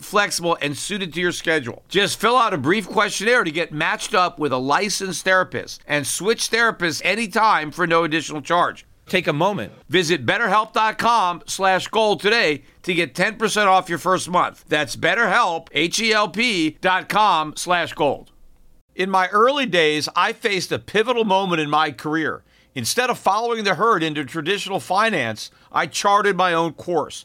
flexible, and suited to your schedule. Just fill out a brief questionnaire to get matched up with a licensed licensed therapist and switch therapists anytime for no additional charge. Take a moment. Visit betterhelp.com slash gold today to get 10% off your first month. That's betterhelp, H-E-L-P dot com slash gold. In my early days, I faced a pivotal moment in my career. Instead of following the herd into traditional finance, I charted my own course.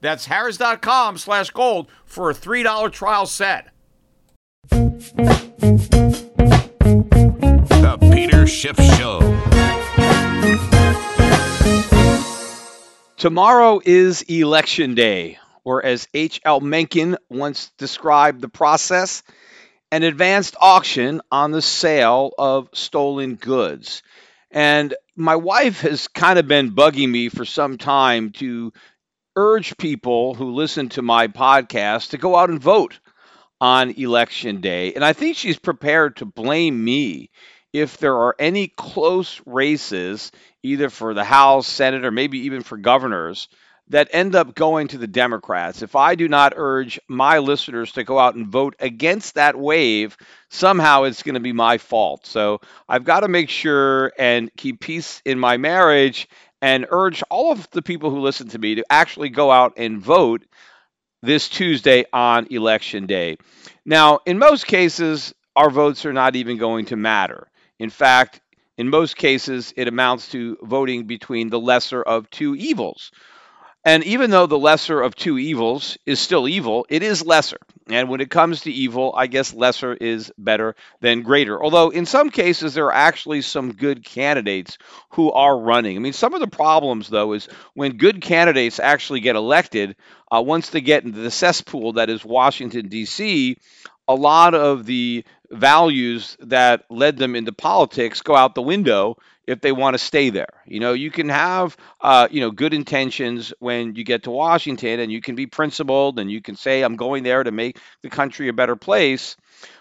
That's harrys.com slash gold for a $3 trial set. The Peter Schiff Show. Tomorrow is election day, or as H.L. Mencken once described the process, an advanced auction on the sale of stolen goods. And my wife has kind of been bugging me for some time to urge people who listen to my podcast to go out and vote on election day. And I think she's prepared to blame me if there are any close races, either for the House, Senate, or maybe even for governors, that end up going to the Democrats, if I do not urge my listeners to go out and vote against that wave, somehow it's going to be my fault. So I've got to make sure and keep peace in my marriage and urge all of the people who listen to me to actually go out and vote this Tuesday on election day. Now, in most cases, our votes are not even going to matter. In fact, in most cases, it amounts to voting between the lesser of two evils. And even though the lesser of two evils is still evil, it is lesser. And when it comes to evil, I guess lesser is better than greater. Although in some cases, there are actually some good candidates who are running. I mean, some of the problems, though, is when good candidates actually get elected, uh, once they get into the cesspool that is Washington, D.C., a lot of the values that led them into politics go out the window if they want to stay there. You know, you can have uh, you know good intentions when you get to Washington, and you can be principled, and you can say I'm going there to make the country a better place.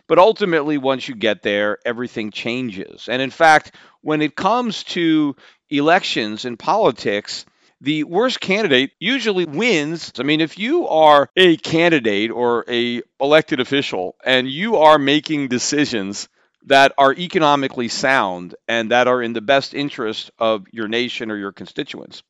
But ultimately, once you get there, everything changes. And in fact, when it comes to elections and politics, the worst candidate usually wins. I mean, if you are a candidate or a elected official and you are making decisions that are economically sound and that are in the best interest of your nation or your constituents.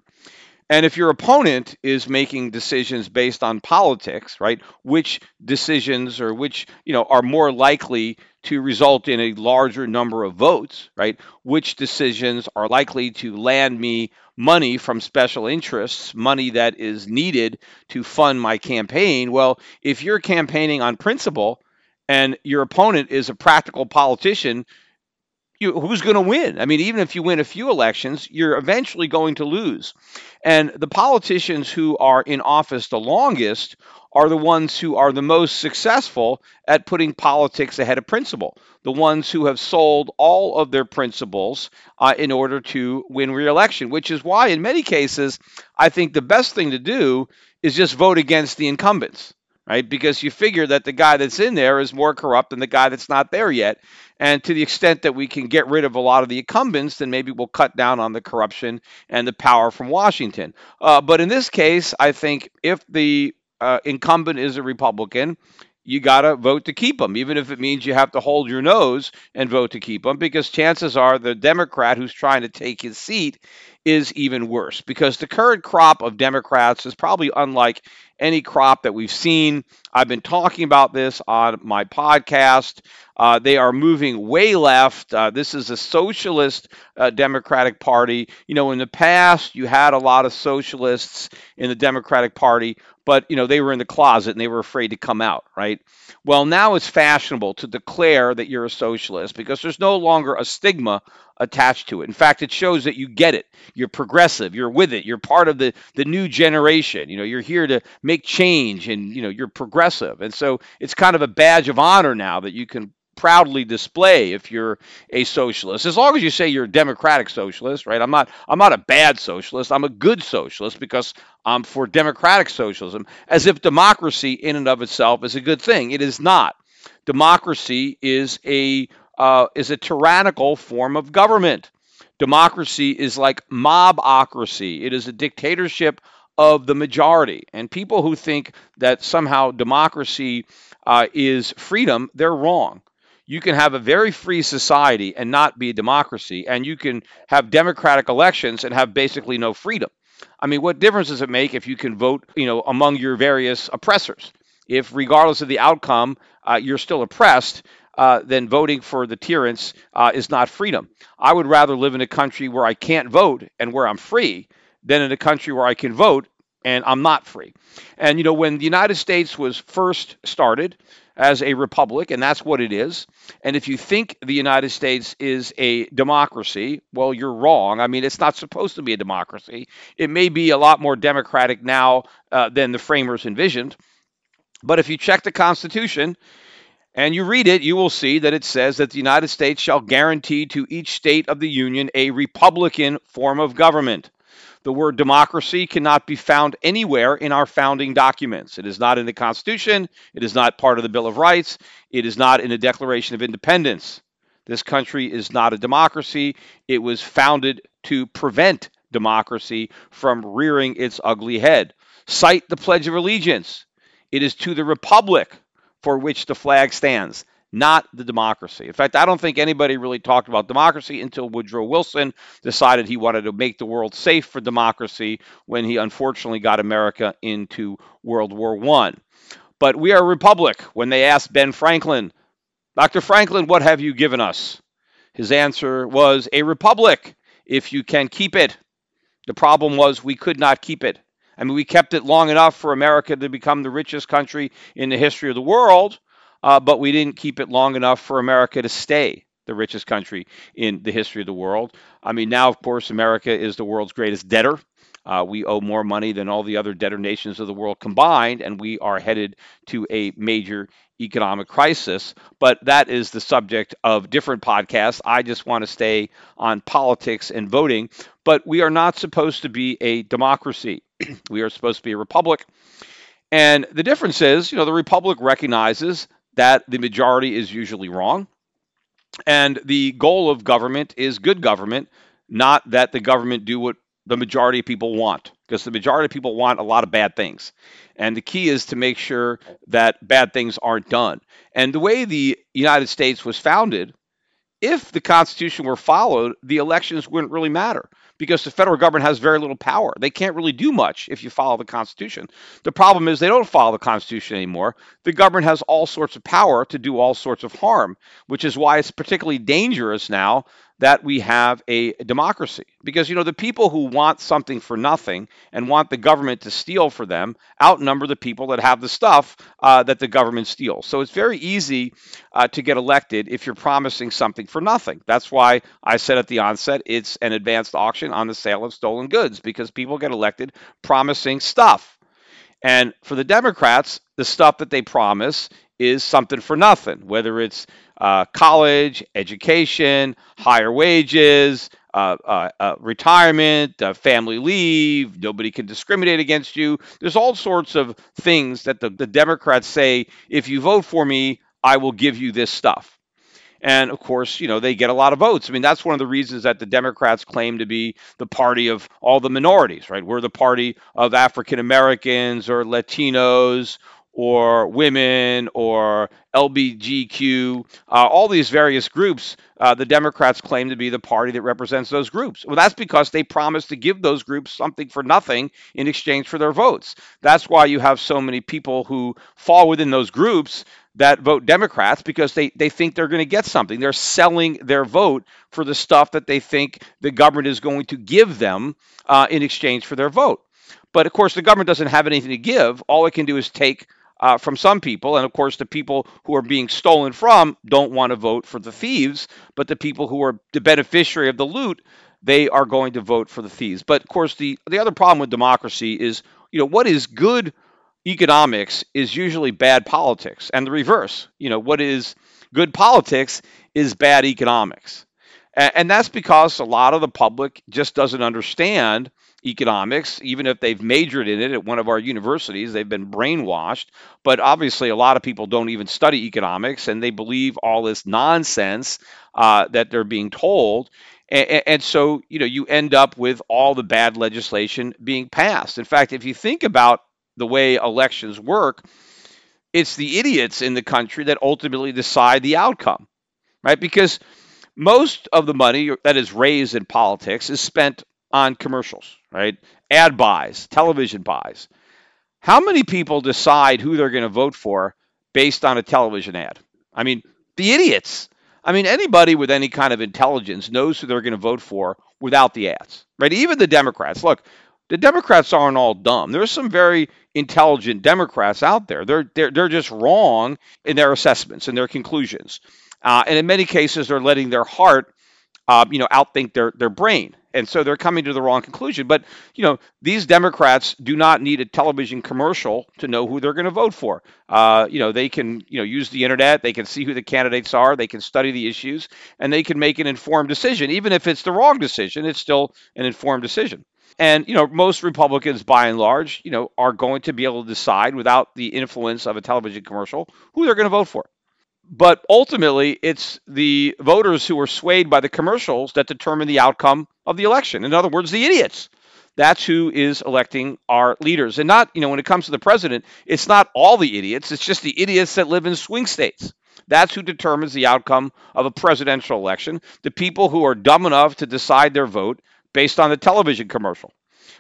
And if your opponent is making decisions based on politics, right, which decisions or which, you know, are more likely to result in a larger number of votes, right? Which decisions are likely to land me money from special interests, money that is needed to fund my campaign? Well, if you're campaigning on principle, and your opponent is a practical politician, you, who's going to win? I mean, even if you win a few elections, you're eventually going to lose. And the politicians who are in office the longest are the ones who are the most successful at putting politics ahead of principle. The ones who have sold all of their principles uh, in order to win reelection, which is why, in many cases, I think the best thing to do is just vote against the incumbents right? Because you figure that the guy that's in there is more corrupt than the guy that's not there yet. And to the extent that we can get rid of a lot of the incumbents, then maybe we'll cut down on the corruption and the power from Washington. Uh, but in this case, I think if the uh, incumbent is a Republican, you got to vote to keep them, even if it means you have to hold your nose and vote to keep them, because chances are the Democrat who's trying to take his seat is even worse. Because the current crop of Democrats is probably unlike any crop that we've seen. I've been talking about this on my podcast. Uh, they are moving way left. Uh, this is a socialist uh, Democratic Party. You know, in the past, you had a lot of socialists in the Democratic Party, but you know they were in the closet and they were afraid to come out, right? Well, now it's fashionable to declare that you're a socialist because there's no longer a stigma attached to it. In fact, it shows that you get it. You're progressive. You're with it. You're part of the the new generation. You know, you're here to make change, and you know you're progressive. And so it's kind of a badge of honor now that you can proudly display if you're a socialist as long as you say you're a democratic socialist right i'm not i'm not a bad socialist i'm a good socialist because i'm for democratic socialism as if democracy in and of itself is a good thing it is not democracy is a uh, is a tyrannical form of government. Democracy is like mobocracy, it is a dictatorship of the majority. And people who think that somehow democracy uh, is freedom, they're wrong. You can have a very free society and not be a democracy, and you can have democratic elections and have basically no freedom. I mean, what difference does it make if you can vote, you know, among your various oppressors? If, regardless of the outcome, uh, you're still oppressed, uh, then voting for the tyrants uh, is not freedom. I would rather live in a country where I can't vote and where I'm free than in a country where I can vote and I'm not free. And, you know, when the United States was first started as a republic, and that's what it is, and if you think the United States is a democracy, well, you're wrong. I mean, it's not supposed to be a democracy. It may be a lot more democratic now uh, than the framers envisioned. But if you check the Constitution, and you read it, you will see that it says that the United States shall guarantee to each state of the Union a Republican form of government. The word democracy cannot be found anywhere in our founding documents. It is not in the Constitution. It is not part of the Bill of Rights. It is not in the Declaration of Independence. This country is not a democracy. It was founded to prevent democracy from rearing its ugly head. Cite the Pledge of Allegiance. It is to the Republic for which the flag stands, not the democracy. In fact, I don't think anybody really talked about democracy until Woodrow Wilson decided he wanted to make the world safe for democracy when he unfortunately got America into World War I. But we are a republic. When they asked Ben Franklin, Dr. Franklin, what have you given us? His answer was a republic if you can keep it. The problem was we could not keep it. I mean, we kept it long enough for America to become the richest country in the history of the world, uh, but we didn't keep it long enough for America to stay the richest country in the history of the world. I mean, now, of course, America is the world's greatest debtor. Uh, we owe more money than all the other debtor nations of the world combined, and we are headed to a major economic crisis. But that is the subject of different podcasts. I just want to stay on politics and voting. But we are not supposed to be a democracy. we are supposed to be a republic. And the difference is, you know, the republic recognizes that the majority is usually wrong. And the goal of government is good government, not that the government do what the majority of people want, because the majority of people want a lot of bad things. And the key is to make sure that bad things aren't done. And the way the United States was founded, if the Constitution were followed, the elections wouldn't really matter because the federal government has very little power. They can't really do much if you follow the Constitution. The problem is they don't follow the Constitution anymore. The government has all sorts of power to do all sorts of harm, which is why it's particularly dangerous now that we have a democracy. Because, you know, the people who want something for nothing and want the government to steal for them outnumber the people that have the stuff uh, that the government steals. So it's very easy uh, to get elected if you're promising something for nothing. That's why I said at the onset it's an advanced auction on the sale of stolen goods because people get elected promising stuff. And for the Democrats, the stuff that they promise is something for nothing, whether it's uh, college, education, higher wages, uh, uh, uh retirement, uh, family leave, nobody can discriminate against you. There's all sorts of things that the, the Democrats say if you vote for me, I will give you this stuff. And of course, you know, they get a lot of votes. I mean, that's one of the reasons that the Democrats claim to be the party of all the minorities, right? We're the party of African Americans or Latinos or women or LBGQ, uh, all these various groups, uh, the Democrats claim to be the party that represents those groups. Well, that's because they promised to give those groups something for nothing in exchange for their votes. That's why you have so many people who fall within those groups that vote Democrats because they, they think they're going to get something. They're selling their vote for the stuff that they think the government is going to give them uh, in exchange for their vote. But of course, the government doesn't have anything to give. All it can do is take uh, from some people. And of course, the people who are being stolen from don't want to vote for the thieves, but the people who are the beneficiary of the loot, they are going to vote for the thieves. But of course, the, the other problem with democracy is, you know, what is good economics is usually bad politics, and the reverse. You know, what is good politics is bad economics. And, and that's because a lot of the public just doesn't understand economics, even if they've majored in it at one of our universities, they've been brainwashed. But obviously, a lot of people don't even study economics and they believe all this nonsense uh, that they're being told. And, and, so, you know, you end up with all the bad legislation being passed. In fact, if you think about the way elections work, it's the idiots in the country that ultimately decide the outcome, right? Because most of the money that is raised in politics is spent on commercials, right? Ad buys, television buys. How many people decide who they're going to vote for based on a television ad? I mean, the idiots. I mean, anybody with any kind of intelligence knows who they're going to vote for without the ads, right? Even the Democrats. Look, the Democrats aren't all dumb. There's some very intelligent Democrats out there. They're they're they're just wrong in their assessments and their conclusions, uh, and in many cases, they're letting their heart, uh, you know, outthink their their brain and so they're coming to the wrong conclusion. But you know, these Democrats do not need a television commercial to know who they're going to vote for. Uh, you know, they can you know use the internet, they can see who the candidates are, they can study the issues, and they can make an informed decision. Even if it's the wrong decision, it's still an informed decision. And you know, most Republicans, by and large, you know, are going to be able to decide without the influence of a television commercial who they're going to vote for. But ultimately, it's the voters who are swayed by the commercials that determine the outcome of the election. In other words, the idiots. That's who is electing our leaders. And not, you know, when it comes to the president, it's not all the idiots, it's just the idiots that live in swing states. That's who determines the outcome of a presidential election. The people who are dumb enough to decide their vote based on the television commercial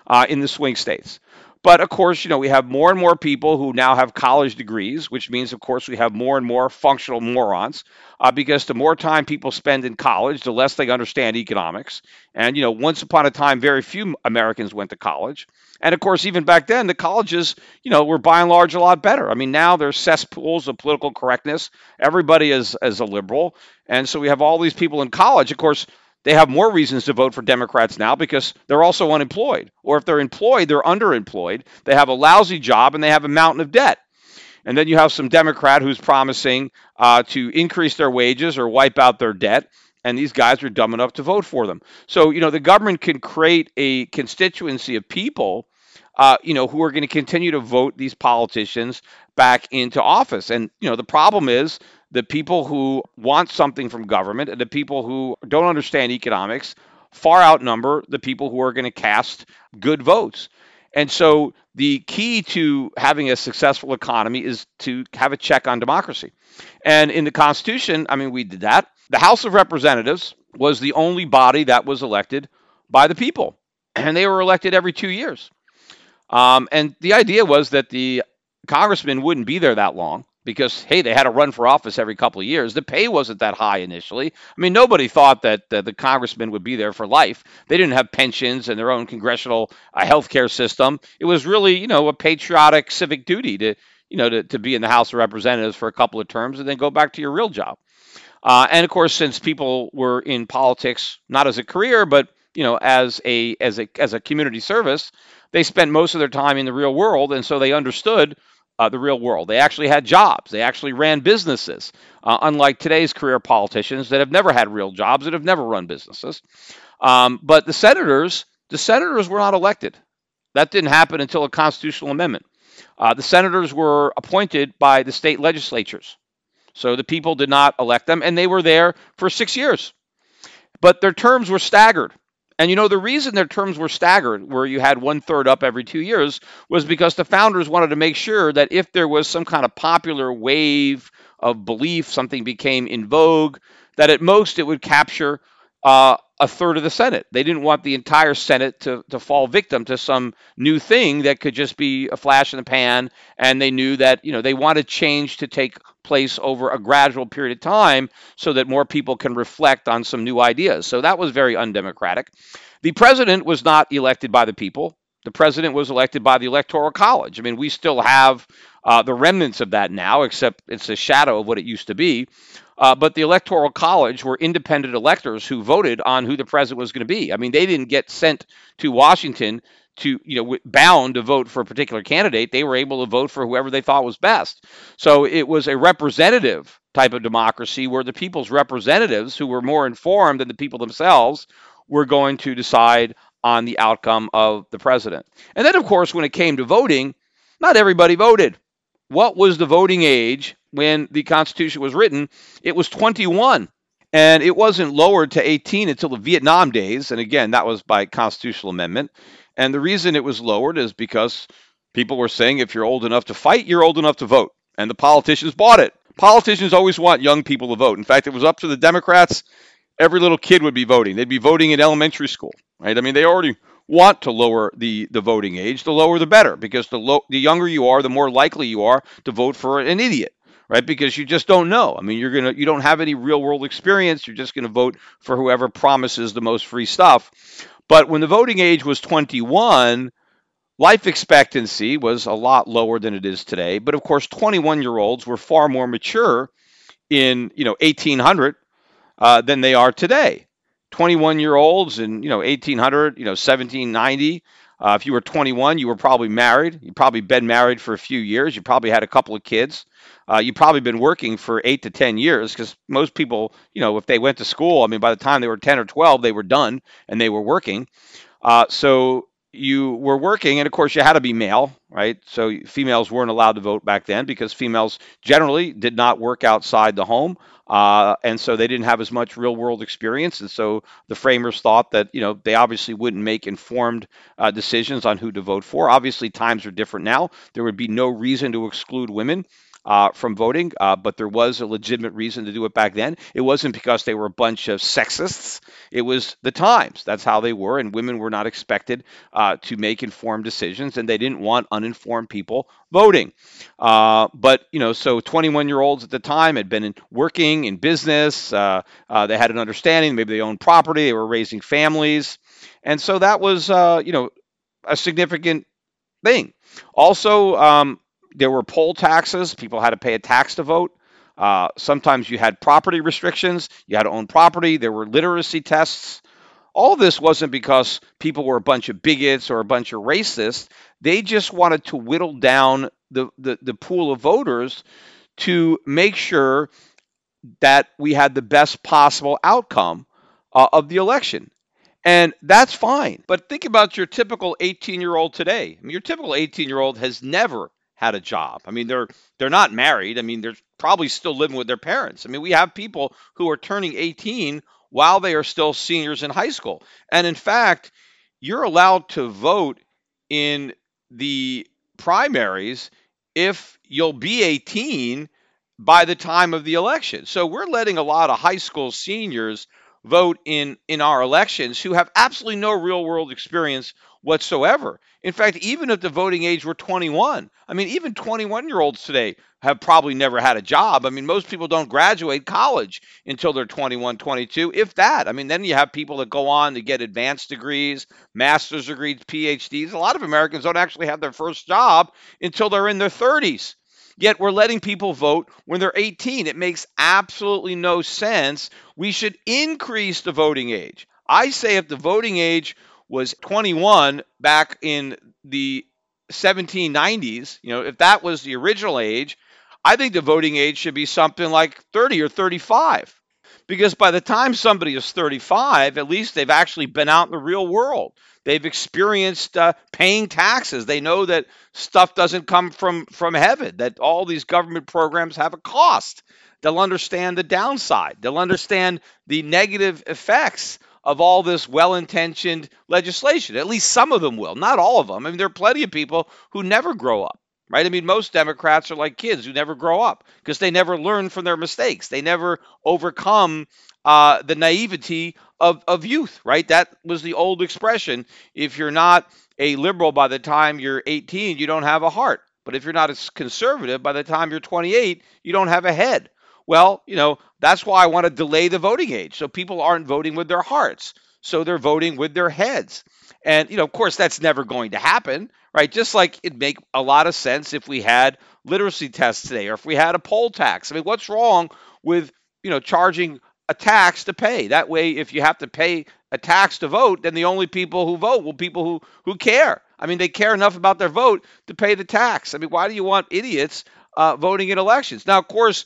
uh, in the swing states. But of course, you know, we have more and more people who now have college degrees, which means, of course, we have more and more functional morons. Uh, because the more time people spend in college, the less they understand economics. And, you know, once upon a time, very few Americans went to college. And of course, even back then, the colleges, you know, were by and large a lot better. I mean, now there's cesspools of political correctness. Everybody is, is a liberal. And so we have all these people in college. Of course, they have more reasons to vote for Democrats now because they're also unemployed. Or if they're employed, they're underemployed. They have a lousy job and they have a mountain of debt. And then you have some Democrat who's promising uh, to increase their wages or wipe out their debt. And these guys are dumb enough to vote for them. So, you know, the government can create a constituency of people, uh, you know, who are going to continue to vote these politicians back into office. And, you know, the problem is the people who want something from government and the people who don't understand economics far outnumber the people who are going to cast good votes. And so the key to having a successful economy is to have a check on democracy. And in the Constitution, I mean, we did that. The House of Representatives was the only body that was elected by the people, and they were elected every two years. Um, and the idea was that the congressman wouldn't be there that long because hey, they had to run for office every couple of years. The pay wasn't that high initially. I mean, nobody thought that the congressman would be there for life. They didn't have pensions and their own congressional uh, health care system. It was really, you know, a patriotic civic duty to, you know, to, to be in the House of Representatives for a couple of terms and then go back to your real job. Uh, and of course, since people were in politics not as a career, but you know, as a as a as a community service, they spent most of their time in the real world, and so they understood uh, the real world. They actually had jobs. They actually ran businesses, uh, unlike today's career politicians that have never had real jobs that have never run businesses. Um, but the senators, the senators were not elected. That didn't happen until a constitutional amendment. Uh, the senators were appointed by the state legislatures. So the people did not elect them, and they were there for six years. But their terms were staggered. And you know, the reason their terms were staggered, where you had one third up every two years, was because the founders wanted to make sure that if there was some kind of popular wave of belief, something became in vogue, that at most it would capture uh, a third of the Senate. They didn't want the entire Senate to, to fall victim to some new thing that could just be a flash in the pan. And they knew that, you know, they wanted change to take place over a gradual period of time so that more people can reflect on some new ideas. So that was very undemocratic. The president was not elected by the people. The president was elected by the Electoral College. I mean, we still have uh, the remnants of that now, except it's a shadow of what it used to be. Uh, but the Electoral College were independent electors who voted on who the president was going to be. I mean, they didn't get sent to Washington to you know bound to vote for a particular candidate. They were able to vote for whoever they thought was best. So it was a representative type of democracy where the people's representatives who were more informed than the people themselves were going to decide on the outcome of the president. And then of course when it came to voting not everybody voted. What was the voting age when the constitution was written it was 21 and it wasn't lowered to 18 until the Vietnam days. And again, that was by constitutional amendment. And the reason it was lowered is because people were saying if you're old enough to fight, you're old enough to vote. And the politicians bought it. Politicians always want young people to vote. In fact, it was up to the Democrats, every little kid would be voting. They'd be voting in elementary school, right? I mean, they already want to lower the, the voting age. The lower the better, because the, lo- the younger you are, the more likely you are to vote for an idiot right? Because you just don't know. I mean, you're gonna you don't have any real world experience. You're just gonna vote for whoever promises the most free stuff. But when the voting age was 21, life expectancy was a lot lower than it is today. But of course, 21 year olds were far more mature in you know 1800 uh, than they are today. 21 year olds in you know 1800, you know 1790. Uh, if you were 21, you were probably married. You probably been married for a few years. You probably had a couple of kids. Uh, you probably been working for eight to 10 years because most people, you know, if they went to school, I mean, by the time they were 10 or 12, they were done and they were working. Uh, so you were working, and of course, you had to be male, right? So females weren't allowed to vote back then because females generally did not work outside the home. Uh, and so they didn't have as much real world experience. And so the framers thought that, you know, they obviously wouldn't make informed uh, decisions on who to vote for. Obviously, times are different now. There would be no reason to exclude women uh, from voting, uh, but there was a legitimate reason to do it back then. It wasn't because they were a bunch of sexists. It was the times. That's how they were, and women were not expected uh, to make informed decisions, and they didn't want uninformed people voting. Uh, but you know, so 21-year-olds at the time had been in, working in business. Uh, uh, they had an understanding. Maybe they owned property. They were raising families, and so that was you know a significant thing. Also, um, there were poll taxes. People had to pay a tax to vote. Uh, sometimes you had property restrictions. You had to own property. There were literacy tests. All this wasn't because people were a bunch of bigots or a bunch of racists. They just wanted to whittle down the, the, the pool of voters to make sure that we had the best possible outcome uh, of the election. And that's fine. But think about your typical 18 year old today. I mean, your typical 18 year old has never had a job. I mean, they're they're not married. I mean, they're probably still living with their parents. I mean, we have people who are turning 18 while they are still seniors in high school. And in fact, you're allowed to vote in the primaries if you'll be 18 by the time of the election. So we're letting a lot of high school seniors vote in in our elections who have absolutely no real world experience whatsoever. In fact, even if the voting age were 21, I mean, even 21 year olds today have probably never had a job. I mean, most people don't graduate college until they're 21, 22, if that. I mean, then you have people that go on to get advanced degrees, master's degrees, PhDs. A lot of Americans don't actually have their first job until they're in their 30s. Yet we're letting people vote when they're 18. It makes absolutely no sense. We should increase the voting age. I say if the voting age was 21 back in the 1790s, you know, if that was the original age, I think the voting age should be something like 30 or 35. Because by the time somebody is 35, at least they've actually been out in the real world. They've experienced uh, paying taxes. They know that stuff doesn't come from, from heaven, that all these government programs have a cost. They'll understand the downside, they'll understand the negative effects of all this well intentioned legislation. At least some of them will, not all of them. I mean, there are plenty of people who never grow up, right? I mean, most Democrats are like kids who never grow up because they never learn from their mistakes. They never overcome uh, the naivety of, of youth, right? That was the old expression. If you're not a liberal by the time you're 18, you don't have a heart. But if you're not a conservative by the time you're 28, you don't have a head. Well, you know, that's why I want to delay the voting age. So people aren't voting with their hearts. So they're voting with their heads. And, you know, of course, that's never going to happen, right? Just like it'd make a lot of sense if we had literacy tests today or if we had a poll tax. I mean, what's wrong with, you know, charging a tax to pay? That way, if you have to pay a tax to vote, then the only people who vote will people who, who care. I mean, they care enough about their vote to pay the tax. I mean, why do you want idiots uh, voting in elections? Now, of course,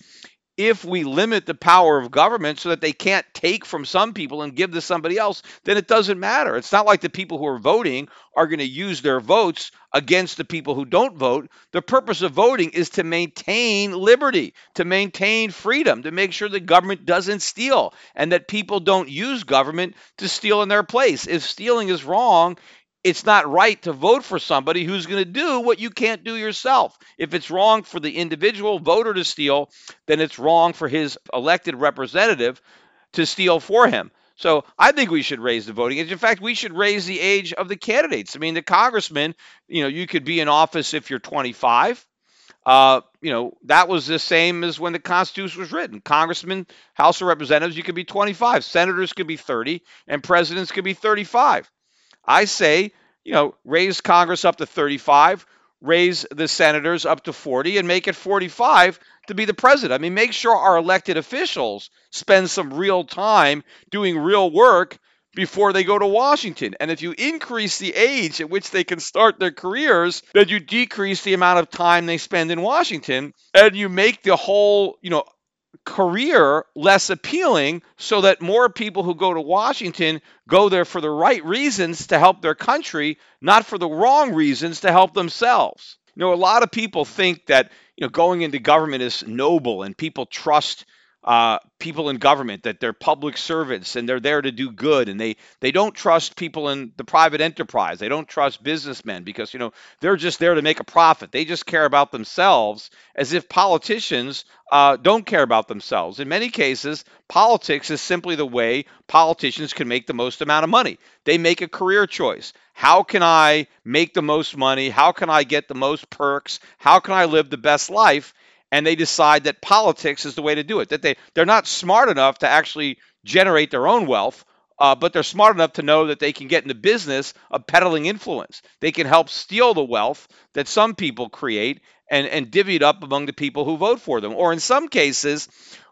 if we limit the power of government so that they can't take from some people and give to somebody else, then it doesn't matter. It's not like the people who are voting are going to use their votes against the people who don't vote. The purpose of voting is to maintain liberty, to maintain freedom, to make sure the government doesn't steal and that people don't use government to steal in their place. If stealing is wrong, it's not right to vote for somebody who's going to do what you can't do yourself. If it's wrong for the individual voter to steal, then it's wrong for his elected representative to steal for him. So I think we should raise the voting age. In fact, we should raise the age of the candidates. I mean, the congressman, you know, you could be in office if you're 25. Uh, you know, that was the same as when the Constitution was written. Congressmen, House of Representatives, you could be 25. Senators could be 30, and presidents could be 35. I say, you know, raise Congress up to 35, raise the senators up to 40, and make it 45 to be the president. I mean, make sure our elected officials spend some real time doing real work before they go to Washington. And if you increase the age at which they can start their careers, then you decrease the amount of time they spend in Washington and you make the whole, you know, career less appealing so that more people who go to Washington go there for the right reasons to help their country, not for the wrong reasons to help themselves. You know, a lot of people think that, you know, going into government is noble and people trust uh, people in government that they're public servants and they're there to do good and they they don't trust people in the private enterprise. They don't trust businessmen because you know they're just there to make a profit. They just care about themselves as if politicians uh, don't care about themselves. In many cases politics is simply the way politicians can make the most amount of money. They make a career choice. How can i make the most money? How can i get the most perks? How can i live the best life and they decide that politics is the way to do it. That they they're not smart enough to actually generate their own wealth, uh, but they're smart enough to know that they can get in the business of peddling influence. They can help steal the wealth that some people create and and divvy it up among the people who vote for them. Or in some cases,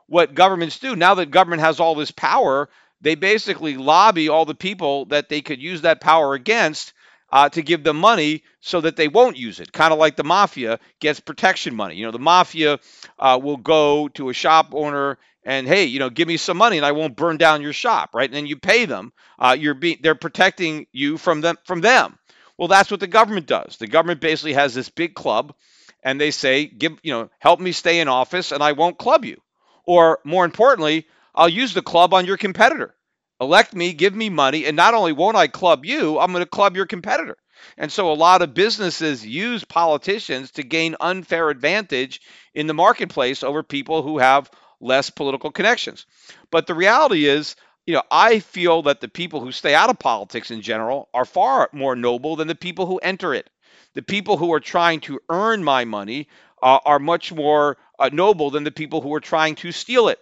what governments do now that government has all this power, they basically lobby all the people that they could use that power against uh, to give them money so that they won't use it. Kind of like the mafia gets protection money. You know, the mafia uh, will go to a shop owner and hey, you know, give me some money and I won't burn down your shop, right? And then you pay them. Uh, you're being they're protecting you from them from them. Well, that's what the government does. The government basically has this big club, and they say, give you know, help me stay in office, and I won't club you. Or more importantly, I'll use the club on your competitor elect me, give me money, and not only won't I club you, I'm going to club your competitor. And so a lot of businesses use politicians to gain unfair advantage in the marketplace over people who have less political connections. But the reality is, you know, I feel that the people who stay out of politics in general are far more noble than the people who enter it. The people who are trying to earn my money uh, are much more uh, noble than the people who are trying to steal it.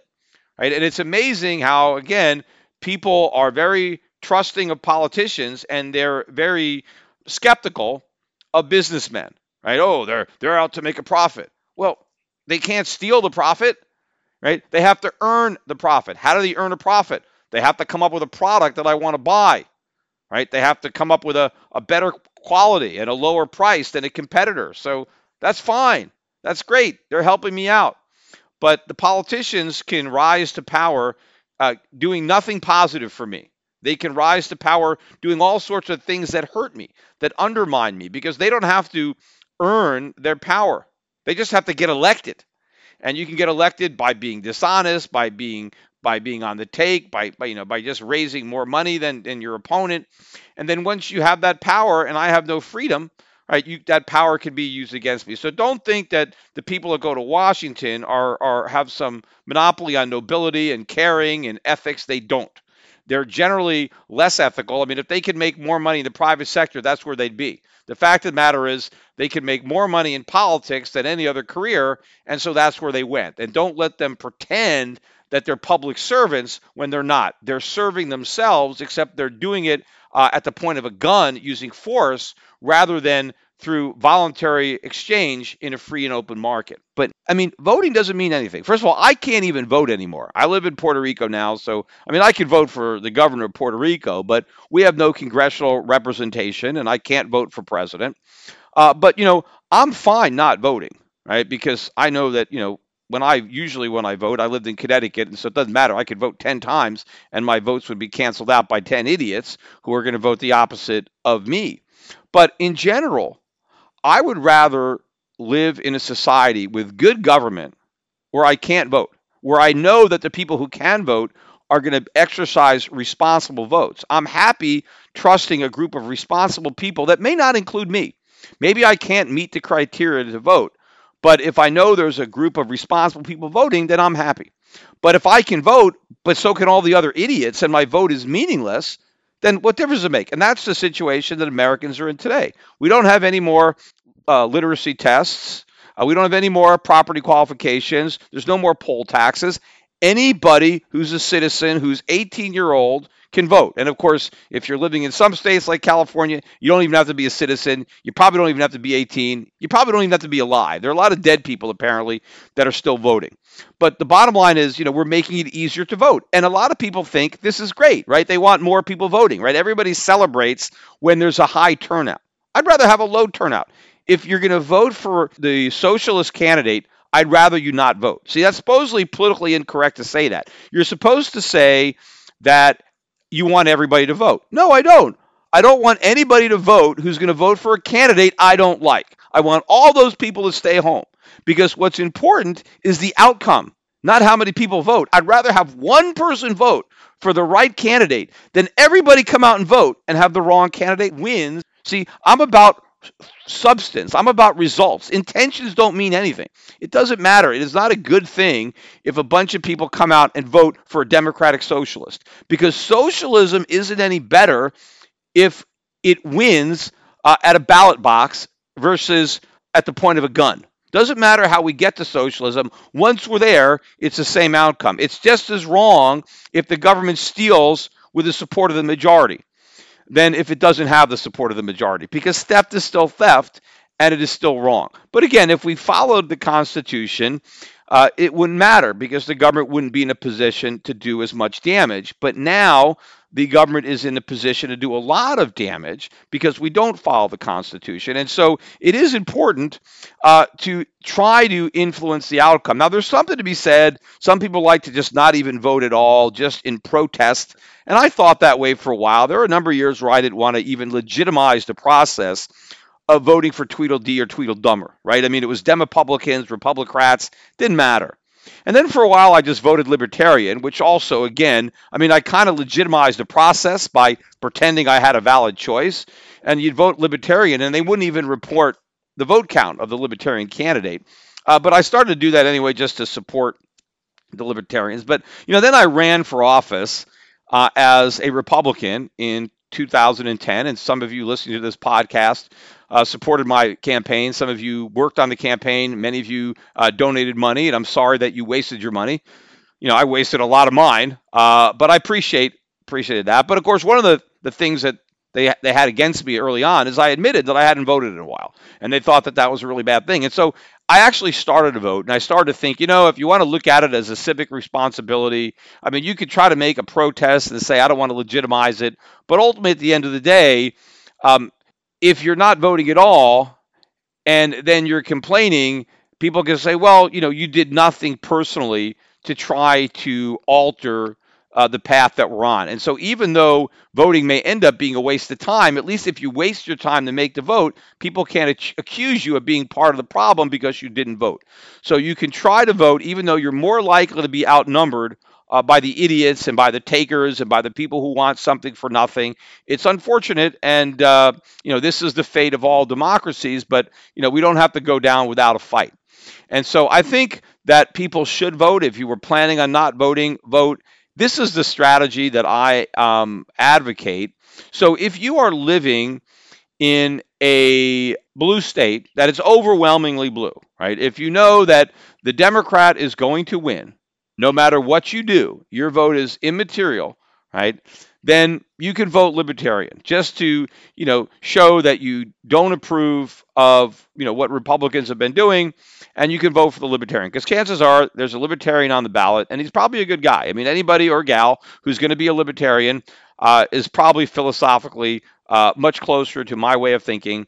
Right? And it's amazing how, again, people are very trusting of politicians and they're very skeptical of businessmen. Right? Oh, they're they're out to make a profit. Well, they can't steal the profit, right? They have to earn the profit. How do they earn a profit? They have to come up with a product that I want to buy, right? They have to come up with a, a better quality and a lower price than a competitor. So that's fine. That's great. They're helping me out. But the politicians can rise to power uh, doing nothing positive for me. They can rise to power doing all sorts of things that hurt me, that undermine me, because they don't have to earn their power. They just have to get elected. And you can get elected by being dishonest, by being by being on the take, by, by you know, by just raising more money than, than your opponent. And then once you have that power and I have no freedom, right, you, that power can be used against me. So don't think that the people that go to Washington are, are have some monopoly on nobility and caring and ethics. They don't. They're generally less ethical. I mean, if they could make more money in the private sector, that's where they'd be. The fact of the matter is, they can make more money in politics than any other career, and so that's where they went. And don't let them pretend that they're public servants when they're not. They're serving themselves, except they're doing it uh, at the point of a gun using force rather than through voluntary exchange in a free and open market. But I mean, voting doesn't mean anything. First of all, I can't even vote anymore. I live in Puerto Rico now, so I mean, I can vote for the governor of Puerto Rico, but we have no congressional representation, and I can't vote for president. Uh, but you know, I'm fine not voting, right? Because I know that you know when I usually when I vote, I lived in Connecticut, and so it doesn't matter. I could vote ten times, and my votes would be canceled out by ten idiots who are going to vote the opposite of me. But in general, I would rather live in a society with good government where I can't vote, where I know that the people who can vote are going to exercise responsible votes. I'm happy trusting a group of responsible people that may not include me. Maybe I can't meet the criteria to vote, but if I know there's a group of responsible people voting, then I'm happy. But if I can vote, but so can all the other idiots, and my vote is meaningless, then what difference does it make? And that's the situation that Americans are in today. We don't have any more uh, literacy tests. Uh, we don't have any more property qualifications. There's no more poll taxes. Anybody who's a citizen who's 18 year old can vote. And of course, if you're living in some states like California, you don't even have to be a citizen. You probably don't even have to be 18. You probably don't even have to be alive. There are a lot of dead people apparently that are still voting. But the bottom line is, you know, we're making it easier to vote. And a lot of people think this is great, right? They want more people voting, right? Everybody celebrates when there's a high turnout. I'd rather have a low turnout. If you're going to vote for the socialist candidate, I'd rather you not vote. See, that's supposedly politically incorrect to say that. You're supposed to say that you want everybody to vote. No, I don't. I don't want anybody to vote who's going to vote for a candidate I don't like. I want all those people to stay home because what's important is the outcome, not how many people vote. I'd rather have one person vote for the right candidate than everybody come out and vote and have the wrong candidate wins. See, I'm about substance. I'm about results. Intentions don't mean anything. It doesn't matter. It is not a good thing if a bunch of people come out and vote for a democratic socialist because socialism isn't any better if it wins uh, at a ballot box versus at the point of a gun. Doesn't matter how we get to socialism. Once we're there, it's the same outcome. It's just as wrong if the government steals with the support of the majority than if it doesn't have the support of the majority because theft is still theft and it is still wrong. But again, if we followed the Constitution, uh, it wouldn't matter because the government wouldn't be in a position to do as much damage. But now the government is in a position to do a lot of damage because we don't follow the Constitution. And so it is important uh, to try to influence the outcome. Now, there's something to be said. Some people like to just not even vote at all, just in protest. And I thought that way for a while. There are a number of years where I didn't want to even legitimize the process voting for Tweedledee or Tweedledummer, right? I mean, it was Republicans, Republicrats, didn't matter. And then for a while, I just voted Libertarian, which also, again, I mean, I kind of legitimized the process by pretending I had a valid choice. And you'd vote Libertarian, and they wouldn't even report the vote count of the Libertarian candidate. Uh, but I started to do that anyway just to support the Libertarians. But, you know, then I ran for office. uh, as a Republican in 2010, and some of you listening to this podcast uh, supported my campaign. Some of you worked on the campaign. Many of you uh, donated money, and I'm sorry that you wasted your money. You know, I wasted a lot of mine, uh, but I appreciate appreciated that. But of course, one of the the things that they they had against me early on is I admitted that I hadn't voted in a while, and they thought that that was a really bad thing. And so I actually started to vote, and I started to think, you know, if you want to look at it as a civic responsibility, I mean, you could try to make a protest and say I don't want to legitimize it, but ultimately, at the end of the day, um, if you're not voting at all, and then you're complaining, people can say, well, you know, you did nothing personally to try to alter uh, the path that we're on. And so, even though voting may end up being a waste of time, at least if you waste your time to make the vote, people can't ac- accuse you of being part of the problem because you didn't vote. So, you can try to vote, even though you're more likely to be outnumbered. Uh, by the idiots and by the takers and by the people who want something for nothing. It's unfortunate, and uh, you know this is the fate of all democracies. But you know we don't have to go down without a fight. And so I think that people should vote. If you were planning on not voting, vote. This is the strategy that I um, advocate. So if you are living in a blue state that is overwhelmingly blue, right? If you know that the Democrat is going to win, no matter what you do, your vote is immaterial, right? Then you can vote libertarian just to, you know, show that you don't approve of, you know, what Republicans have been doing and you can vote for the libertarian because chances are there's a libertarian on the ballot and he's probably a good guy. I mean, anybody or gal who's going to be a libertarian uh, is probably philosophically uh, much closer to my way of thinking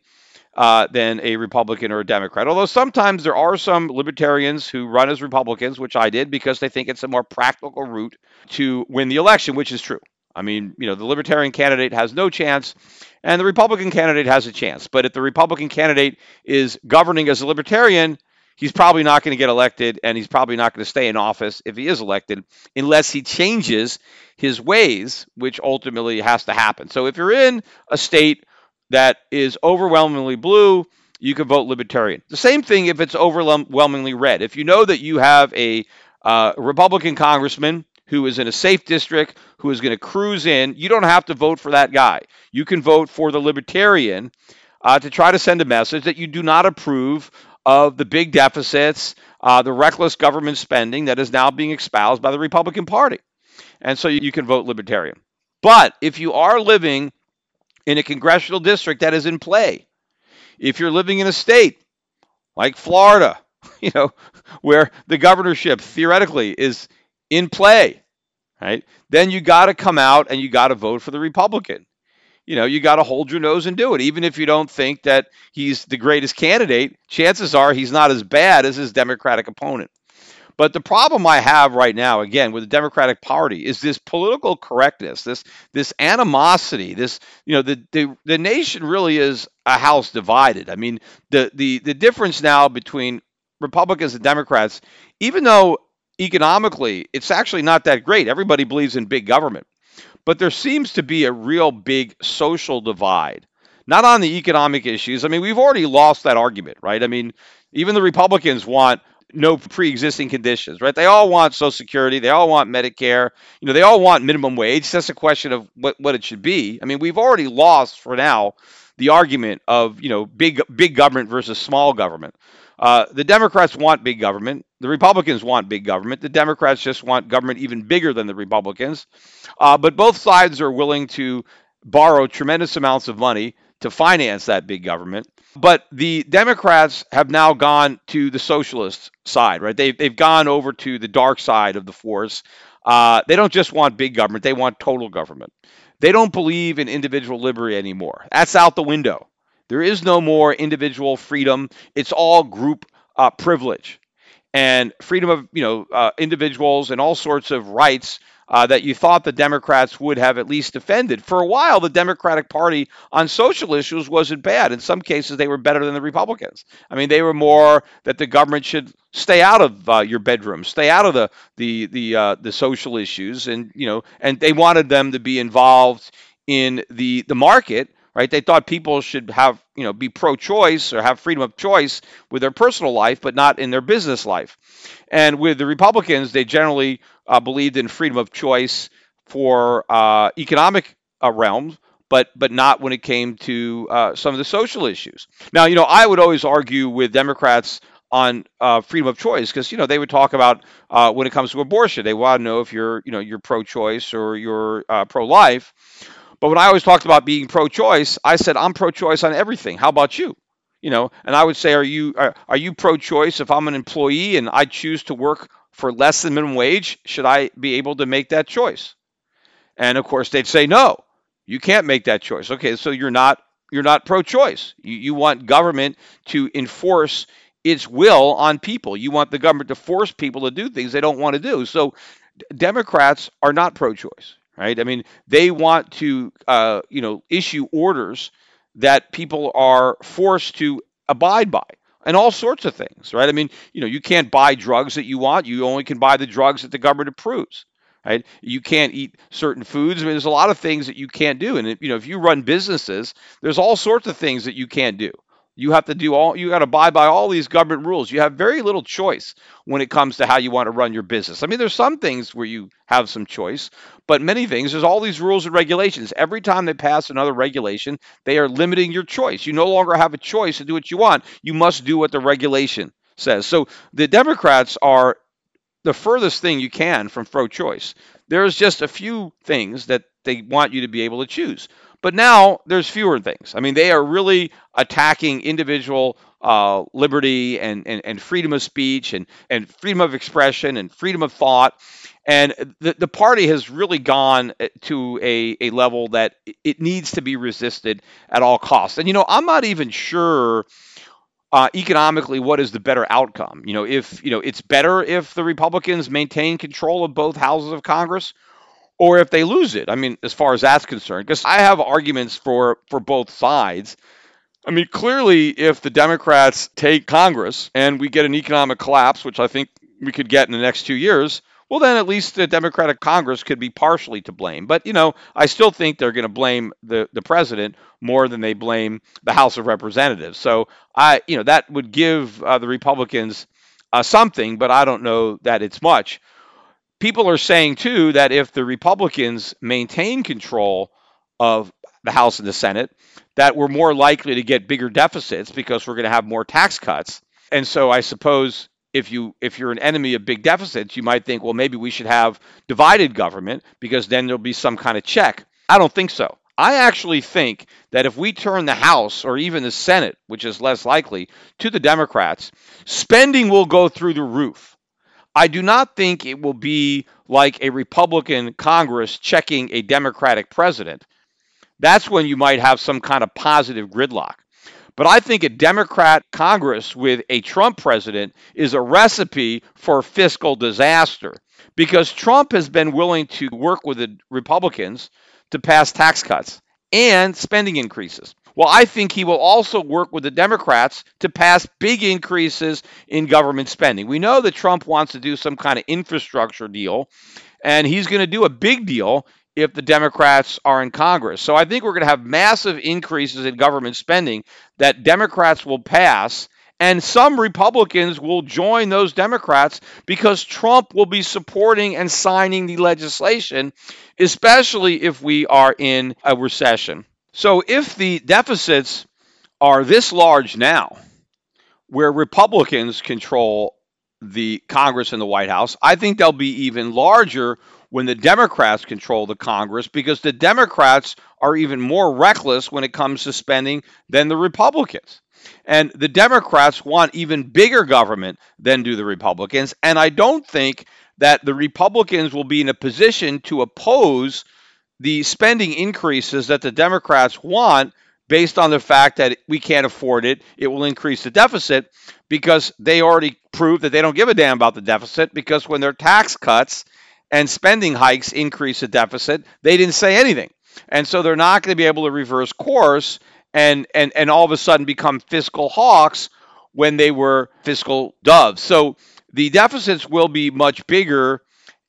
uh, than a Republican or a Democrat. Although sometimes there are some libertarians who run as Republicans, which I did because they think it's a more practical route to win the election, which is true. I mean, you know, the Libertarian candidate has no chance, and the Republican candidate has a chance. But if the Republican candidate is governing as a Libertarian, he's probably not going to get elected, and he's probably not going to stay in office if he is elected unless he changes his ways, which ultimately has to happen. So if you're in a state that is overwhelmingly blue, you can vote Libertarian. The same thing if it's overwhelmingly red. If you know that you have a uh, Republican congressman who is in a safe district, who is going to cruise in, you don't have to vote for that guy. You can vote for the Libertarian uh, to try to send a message that you do not approve of the big deficits, uh, the reckless government spending that is now being espoused by the Republican Party. And so you can vote Libertarian. But if you are living in a congressional district that is in play, if you're living in a state like Florida, you know, where the governorship theoretically is in play, right? Then you got to come out and you got to vote for the Republican. You know, you got to hold your nose and do it. Even if you don't think that he's the greatest candidate, chances are he's not as bad as his Democratic opponent. But the problem I have right now, again, with the Democratic Party, is this political correctness, this this animosity, this you know, the the, the nation really is a house divided. I mean, the the the difference now between Republicans and Democrats, even though economically, it's actually not that great. Everybody believes in big government. But there seems to be a real big social divide, not on the economic issues. I mean, we've already lost that argument, right? I mean, even the Republicans want no pre-existing conditions, right? They all want Social Security, they all want Medicare, you know, they all want minimum wage. That's a question of what, what it should be. I mean, we've already lost for now the argument of you know big big government versus small government. Uh, the Democrats want big government. The Republicans want big government. The Democrats just want government even bigger than the Republicans. Uh, but both sides are willing to borrow tremendous amounts of money to finance that big government. But the Democrats have now gone to the socialist side, right? They've, they've gone over to the dark side of the force. Uh, they don't just want big government, they want total government. They don't believe in individual liberty anymore. That's out the window. There is no more individual freedom. It's all group uh, privilege and freedom of you know uh, individuals and all sorts of rights uh, that you thought the Democrats would have at least defended. For a while, the Democratic Party on social issues wasn't bad. In some cases, they were better than the Republicans. I mean, they were more that the government should stay out of uh, your bedroom, stay out of the the the uh, the social issues, and you know, and they wanted them to be involved in the the market right? They thought people should have, you know, be pro-choice or have freedom of choice with their personal life, but not in their business life. And with the Republicans, they generally uh, believed in freedom of choice for uh, economic uh, realms, but but not when it came to uh, some of the social issues. Now, you know, I would always argue with Democrats on uh, freedom of choice because you know they would talk about uh, when it comes to abortion, they want to know if you're you know you're pro-choice or you're uh, pro-life. But when I always talked about being pro-choice, I said I'm pro-choice on everything. How about you? You know, and I would say, are you are, are you pro-choice if I'm an employee and I choose to work for less than minimum wage? Should I be able to make that choice? And of course, they'd say no. You can't make that choice. Okay, so you're not you're not pro-choice. You, you want government to enforce its will on people. You want the government to force people to do things they don't want to do. So Democrats are not pro-choice, right? I mean, they want to, uh, you know, issue orders that people are forced to abide by and all sorts of things, right? I mean, you know, you can't buy drugs that you want. You only can buy the drugs that the government approves, right? You can't eat certain foods. I mean, there's a lot of things that you can't do. And, you know, if you run businesses, there's all sorts of things that you can't do. You have to do all, you got to abide by all these government rules. You have very little choice when it comes to how you want to run your business. I mean, there's some things where you have some choice, but many things, there's all these rules and regulations. Every time they pass another regulation, they are limiting your choice. You no longer have a choice to do what you want. You must do what the regulation says. So the Democrats are the furthest thing you can from pro choice. There's just a few things that they want you to be able to choose. But now there's fewer things. I mean, they are really attacking individual uh, liberty and, and, and freedom of speech and, and freedom of expression and freedom of thought. And the, the party has really gone uh, to a, a level that it needs to be resisted at all costs. And, you know, I'm not even sure uh, economically what is the better outcome. You know, if, you know, it's better if the Republicans maintain control of both houses of Congress or if they lose it. I mean, as far as that's concerned, because I have arguments for for both sides. I mean, clearly, if the Democrats take Congress and we get an economic collapse, which I think we could get in the next two years, well, then at least the Democratic Congress could be partially to blame. But, you know, I still think they're going to blame the, the president more than they blame the House of Representatives. So, I, you know, that would give uh, the Republicans uh, something, but I don't know that it's much people are saying too that if the Republicans maintain control of the House and the Senate, that we're more likely to get bigger deficits because we're going to have more tax cuts. And so I suppose if you if you're an enemy of big deficits, you might think, well, maybe we should have divided government because then there'll be some kind of check. I don't think so. I actually think that if we turn the House or even the Senate, which is less likely, to the Democrats, spending will go through the roof. I do not think it will be like a Republican Congress checking a Democratic president. That's when you might have some kind of positive gridlock. But I think a Democrat Congress with a Trump president is a recipe for fiscal disaster because Trump has been willing to work with the Republicans to pass tax cuts and spending increases. Well, I think he will also work with the Democrats to pass big increases in government spending. We know that Trump wants to do some kind of infrastructure deal, and he's going to do a big deal if the Democrats are in Congress. So I think we're going to have massive increases in government spending that Democrats will pass. And some Republicans will join those Democrats because Trump will be supporting and signing the legislation, especially if we are in a recession. So if the deficits are this large now, where Republicans control the Congress and the White House, I think they'll be even larger when the Democrats control the Congress because the Democrats are even more reckless when it comes to spending than the Republicans. And the Democrats want even bigger government than do the Republicans. And I don't think that the Republicans will be in a position to oppose the spending increases that the Democrats want based on the fact that we can't afford it, it will increase the deficit because they already proved that they don't give a damn about the deficit because when their tax cuts and spending hikes increase the deficit, they didn't say anything. And so they're not going to be able to reverse course and and and all of a sudden become fiscal hawks when they were fiscal doves. So the deficits will be much bigger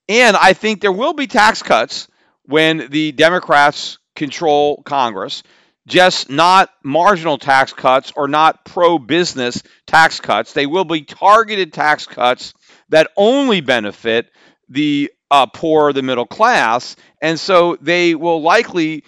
and I think there will be tax cuts when the Democrats control Congress, just not marginal tax cuts or not pro business tax cuts. They will be targeted tax cuts that only benefit the uh, poor, the middle class. And so they will likely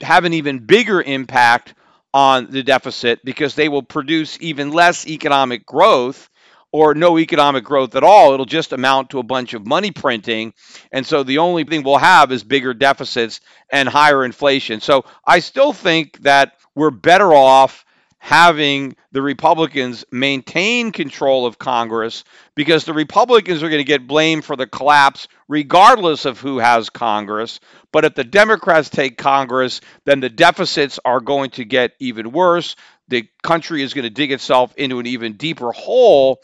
have an even bigger impact on the deficit because they will produce even less economic growth or no economic growth at all. It'll just amount to a bunch of money printing. And so the only thing we'll have is bigger deficits and higher inflation. So I still think that we're better off having the Republicans maintain control of Congress because the Republicans are going to get blamed for the collapse regardless of who has Congress. But if the Democrats take Congress, then the deficits are going to get even worse the country is going to dig itself into an even deeper hole.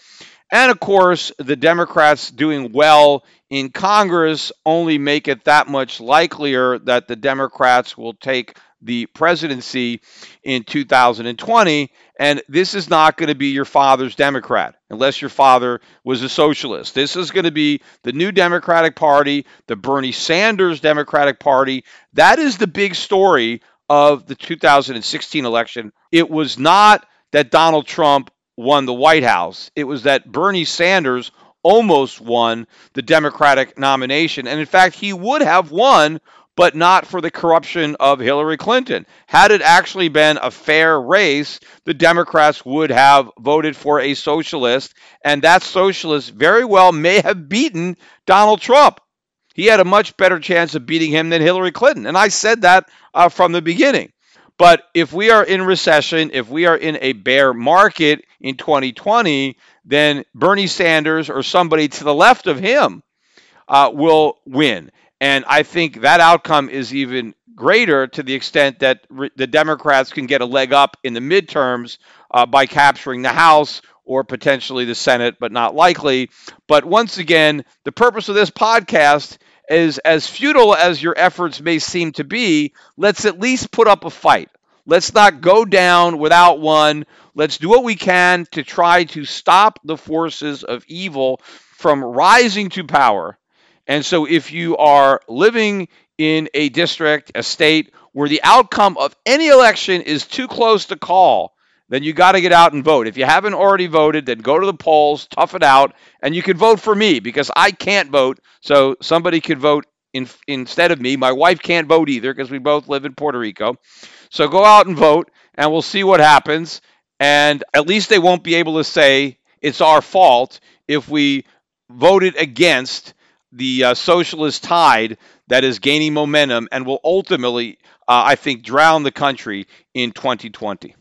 And of course, the Democrats doing well in Congress only make it that much likelier that the Democrats will take the presidency in 2020. And this is not going to be your father's Democrat, unless your father was a socialist. This is going to be the new Democratic Party, the Bernie Sanders Democratic Party. That is the big story of the 2016 election. It was not that Donald Trump won the White House, it was that Bernie Sanders almost won the Democratic nomination. And in fact, he would have won, but not for the corruption of Hillary Clinton. Had it actually been a fair race, the Democrats would have voted for a socialist, and that socialist very well may have beaten Donald Trump. He had a much better chance of beating him than Hillary Clinton. And I said that uh, from the beginning. But if we are in recession, if we are in a bear market in 2020, then Bernie Sanders or somebody to the left of him uh, will win. And I think that outcome is even greater to the extent that re- the Democrats can get a leg up in the midterms uh, by capturing the House or potentially the Senate, but not likely. But once again, the purpose of this podcast is as futile as your efforts may seem to be, let's at least put up a fight. Let's not go down without one. Let's do what we can to try to stop the forces of evil from rising to power. And so, if you are living in a district, a state, where the outcome of any election is too close to call, then you got to get out and vote. If you haven't already voted, then go to the polls, tough it out, and you can vote for me because I can't vote. So somebody could vote in, instead of me. My wife can't vote either because we both live in Puerto Rico. So go out and vote, and we'll see what happens. And at least they won't be able to say it's our fault if we voted against the uh, socialist tide that is gaining momentum and will ultimately, uh, I think, drown the country in 2020.